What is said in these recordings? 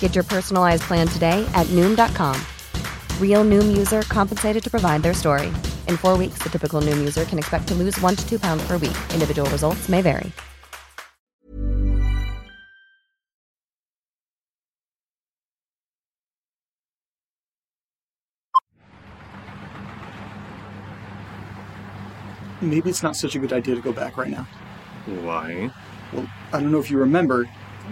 Get your personalized plan today at Noom.com. Real Noom user compensated to provide their story. In four weeks, the typical Noom user can expect to lose one to two pounds per week. Individual results may vary. maybe it's not such a good idea to go back right now. Why? Well, I don't know if you remember.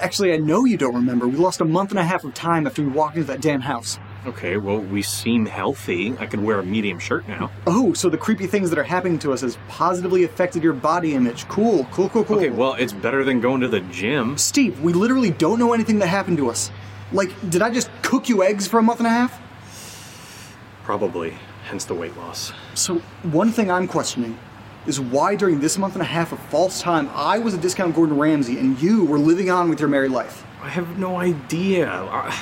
Actually, I know you don't remember. We lost a month and a half of time after we walked into that damn house. Okay, well, we seem healthy. I can wear a medium shirt now. Oh, so the creepy things that are happening to us has positively affected your body image. Cool, cool, cool, cool. Okay, well, it's better than going to the gym. Steve, we literally don't know anything that happened to us. Like, did I just cook you eggs for a month and a half? Probably, hence the weight loss. So, one thing I'm questioning is why during this month and a half of false time I was a discount Gordon Ramsay and you were living on with your married life. I have no idea.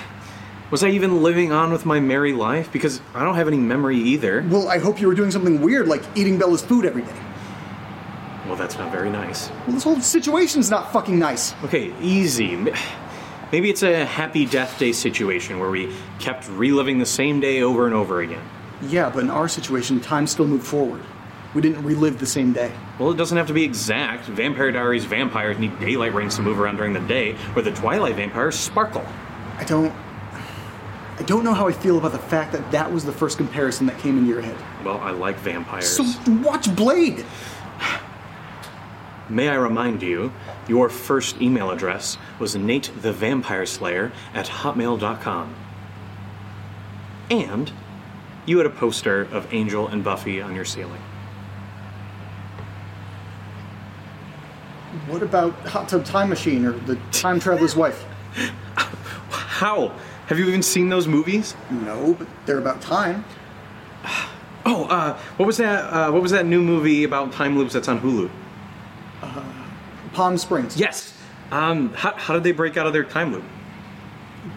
Was I even living on with my merry life? Because I don't have any memory either. Well, I hope you were doing something weird like eating Bella's food every day. Well, that's not very nice. Well, this whole situation's not fucking nice. Okay, easy. Maybe it's a happy death day situation where we kept reliving the same day over and over again. Yeah, but in our situation, time still moved forward. We didn't relive the same day. Well, it doesn't have to be exact. Vampire Diaries vampires need daylight rings to move around during the day, where the Twilight vampires sparkle. I don't. I don't know how I feel about the fact that that was the first comparison that came into your head. Well, I like vampires. So watch Blade! May I remind you, your first email address was Nate the Vampire at hotmail.com. And you had a poster of Angel and Buffy on your ceiling. What about Hot Tub Time Machine or the Time Traveler's Wife? How Have you even seen those movies? No, but they're about time. Oh, uh, what was that? Uh, what was that new movie about time loops that's on Hulu? Palm Springs. Yes. Um, how, how did they break out of their time loop?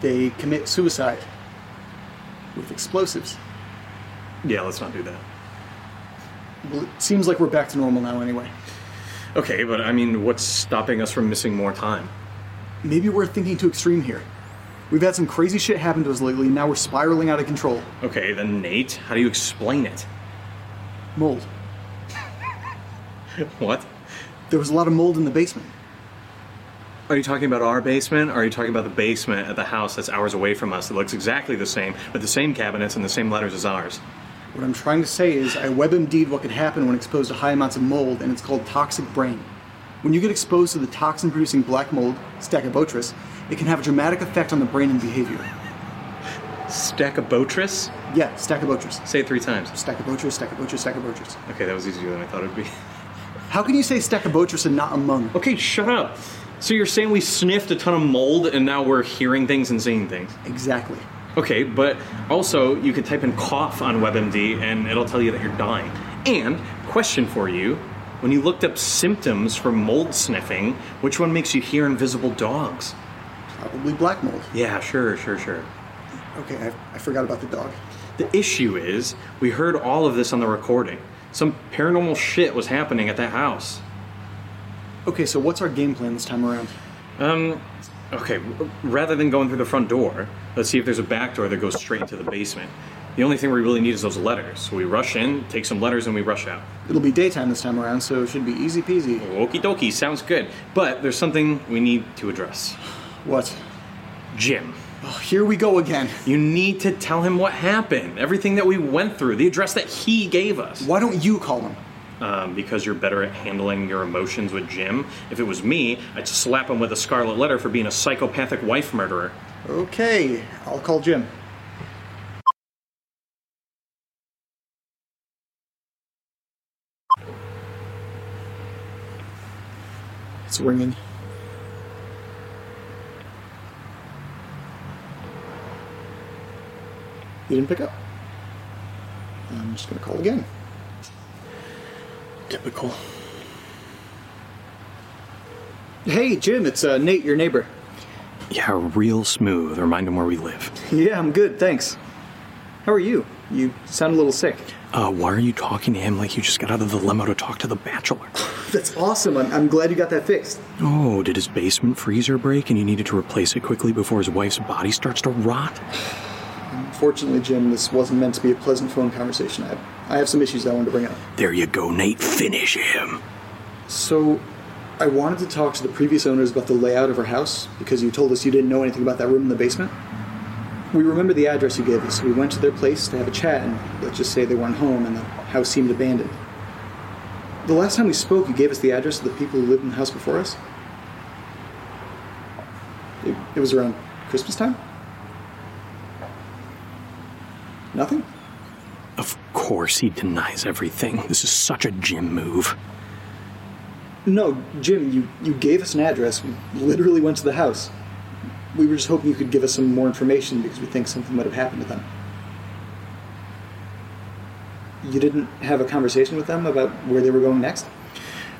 They commit suicide with explosives. Yeah, let's not do that. Well, it seems like we're back to normal now anyway. Okay, but I mean, what's stopping us from missing more time? Maybe we're thinking too extreme here. We've had some crazy shit happen to us lately, and now we're spiraling out of control. Okay, then Nate, how do you explain it? Mold. What? There was a lot of mold in the basement. Are you talking about our basement, or are you talking about the basement at the house that's hours away from us that looks exactly the same, with the same cabinets and the same letters as ours? What I'm trying to say is, I WebMD'd what could happen when exposed to high amounts of mold, and it's called toxic brain. When you get exposed to the toxin producing black mold, Stachybotrys, it can have a dramatic effect on the brain and behavior. Stachybotrys? Yeah, Stachybotrys. Say it three times. Stachybotrys, Stachybotrys, Stachybotrys. Okay, that was easier than I thought it would be. How can you say Stachybotrys and not among? Okay, shut up. So you're saying we sniffed a ton of mold and now we're hearing things and seeing things? Exactly. Okay, but also you could type in cough on WebMD and it'll tell you that you're dying. And, question for you when you looked up symptoms for mold sniffing, which one makes you hear invisible dogs? Probably black mold. Yeah, sure, sure, sure. Okay, I, I forgot about the dog. The issue is, we heard all of this on the recording. Some paranormal shit was happening at that house. Okay, so what's our game plan this time around? Um, okay, rather than going through the front door, let's see if there's a back door that goes straight into the basement. The only thing we really need is those letters. So we rush in, take some letters, and we rush out. It'll be daytime this time around, so it should be easy peasy. Okie dokie, sounds good. But there's something we need to address. What? Jim. Oh, here we go again. You need to tell him what happened, everything that we went through, the address that he gave us. Why don't you call him? Um, because you're better at handling your emotions with Jim. If it was me, I'd slap him with a scarlet letter for being a psychopathic wife murderer. Okay, I'll call Jim. It's ringing. You didn't pick up. I'm just gonna call again. Typical. Hey, Jim, it's uh, Nate, your neighbor. Yeah, real smooth. Remind him where we live. Yeah, I'm good, thanks. How are you? You sound a little sick. Uh, why are you talking to him like you just got out of the limo to talk to the bachelor? That's awesome. I'm, I'm glad you got that fixed. Oh, did his basement freezer break and you needed to replace it quickly before his wife's body starts to rot? Unfortunately, Jim, this wasn't meant to be a pleasant phone conversation. I have, I have some issues I wanted to bring up. There you go, Nate. Finish him. So, I wanted to talk to the previous owners about the layout of our house because you told us you didn't know anything about that room in the basement. We remember the address you gave us, we went to their place to have a chat, and let's just say they weren't home and the house seemed abandoned. The last time we spoke, you gave us the address of the people who lived in the house before us. It, it was around Christmas time? Nothing? Of course he denies everything. This is such a Jim move. No, Jim, you, you gave us an address. We literally went to the house. We were just hoping you could give us some more information because we think something might have happened to them. You didn't have a conversation with them about where they were going next?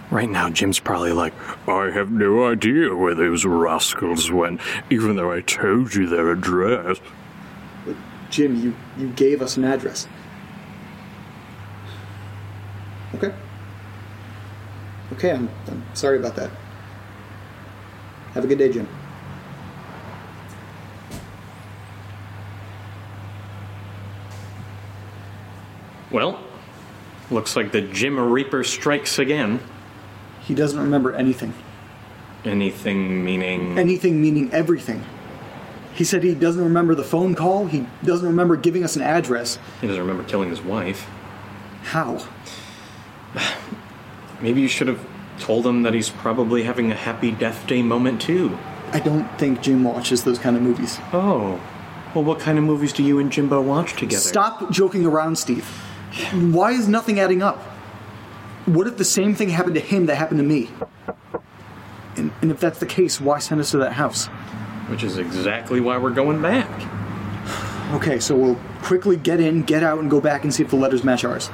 Right now, Jim's probably like, I have no idea where those rascals went, even though I told you their address. But Jim, you, you gave us an address. Okay. Okay, I'm, I'm sorry about that. Have a good day, Jim. Well, looks like the Jim Reaper strikes again. He doesn't remember anything. Anything meaning. Anything meaning everything. He said he doesn't remember the phone call. He doesn't remember giving us an address. He doesn't remember killing his wife. How? Maybe you should have told him that he's probably having a happy death day moment too. I don't think Jim watches those kind of movies. Oh. Well, what kind of movies do you and Jimbo watch together? Stop joking around, Steve. Why is nothing adding up? What if the same thing happened to him that happened to me? And, and if that's the case, why send us to that house? Which is exactly why we're going back. Okay, so we'll quickly get in, get out, and go back and see if the letters match ours.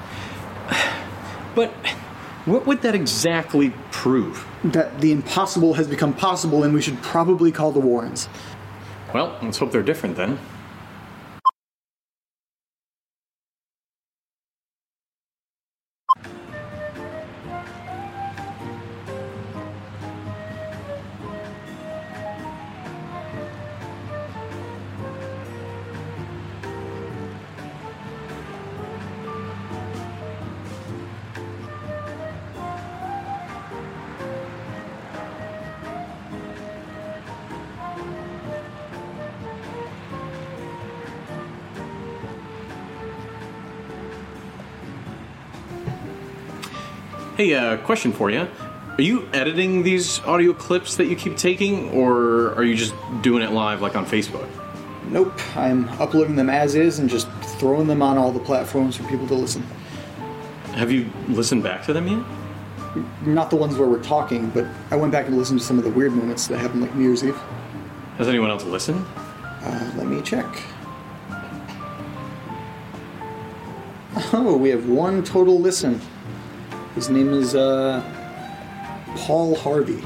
What would that exactly prove? That the impossible has become possible, and we should probably call the Warrens. Well, let's hope they're different then. Hey, uh, question for you. Are you editing these audio clips that you keep taking, or are you just doing it live like on Facebook? Nope, I'm uploading them as is and just throwing them on all the platforms for people to listen. Have you listened back to them yet? Not the ones where we're talking, but I went back and listened to some of the weird moments that happened like New Year's Eve. Has anyone else listened? Uh, let me check. Oh, we have one total listen. His name is uh, Paul Harvey.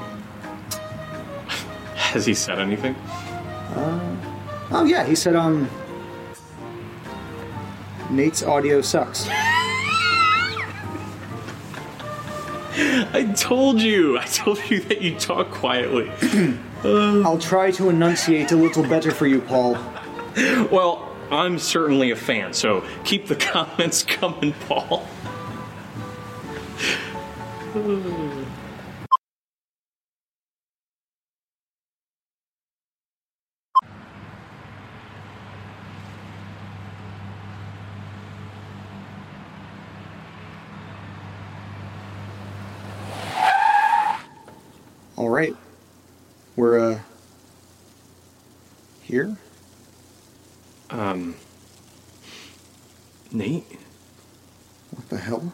Has he said anything? Oh yeah, he said um Nate's audio sucks. I told you. I told you that you talk quietly. I'll try to enunciate a little better for you, Paul. Well, I'm certainly a fan, so keep the comments coming, Paul. All right. We're uh here. Um, Nate? What the hell?